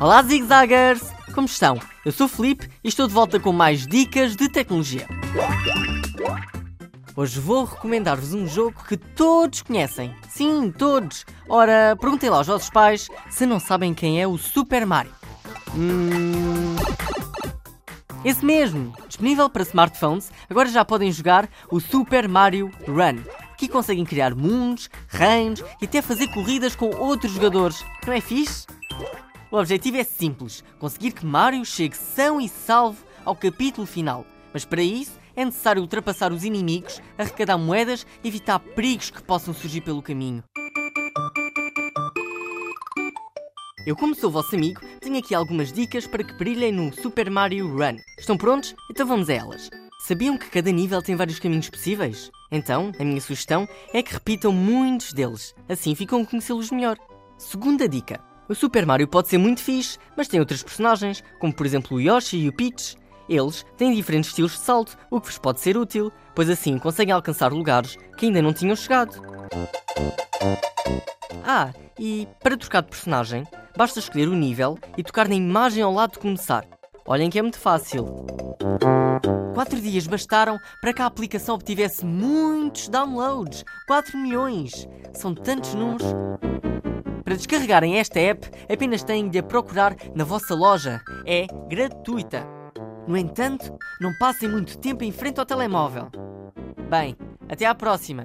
Olá, zigzaggers! Como estão? Eu sou o Felipe e estou de volta com mais dicas de tecnologia. Hoje vou recomendar-vos um jogo que todos conhecem. Sim, todos! Ora, perguntem lá aos vossos pais se não sabem quem é o Super Mario. Hum... Esse mesmo! Disponível para smartphones, agora já podem jogar o Super Mario Run. Aqui conseguem criar mundos, reinos e até fazer corridas com outros jogadores. Não é fixe? O objetivo é simples: conseguir que Mario chegue são e salvo ao capítulo final. Mas para isso é necessário ultrapassar os inimigos, arrecadar moedas e evitar perigos que possam surgir pelo caminho. Eu, como sou vosso amigo, tenho aqui algumas dicas para que brilhem no Super Mario Run. Estão prontos? Então vamos a elas. Sabiam que cada nível tem vários caminhos possíveis? Então, a minha sugestão é que repitam muitos deles, assim ficam a conhecê-los melhor. Segunda dica: o Super Mario pode ser muito fixe, mas tem outros personagens, como por exemplo o Yoshi e o Peach. Eles têm diferentes estilos de salto, o que vos pode ser útil, pois assim conseguem alcançar lugares que ainda não tinham chegado. Ah, e para trocar de personagem, basta escolher o nível e tocar na imagem ao lado de começar. Olhem que é muito fácil. Quatro dias bastaram para que a aplicação obtivesse muitos downloads. 4 milhões! São tantos números. Para descarregarem esta app, apenas têm de a procurar na vossa loja. É gratuita. No entanto, não passem muito tempo em frente ao telemóvel. Bem, até à próxima!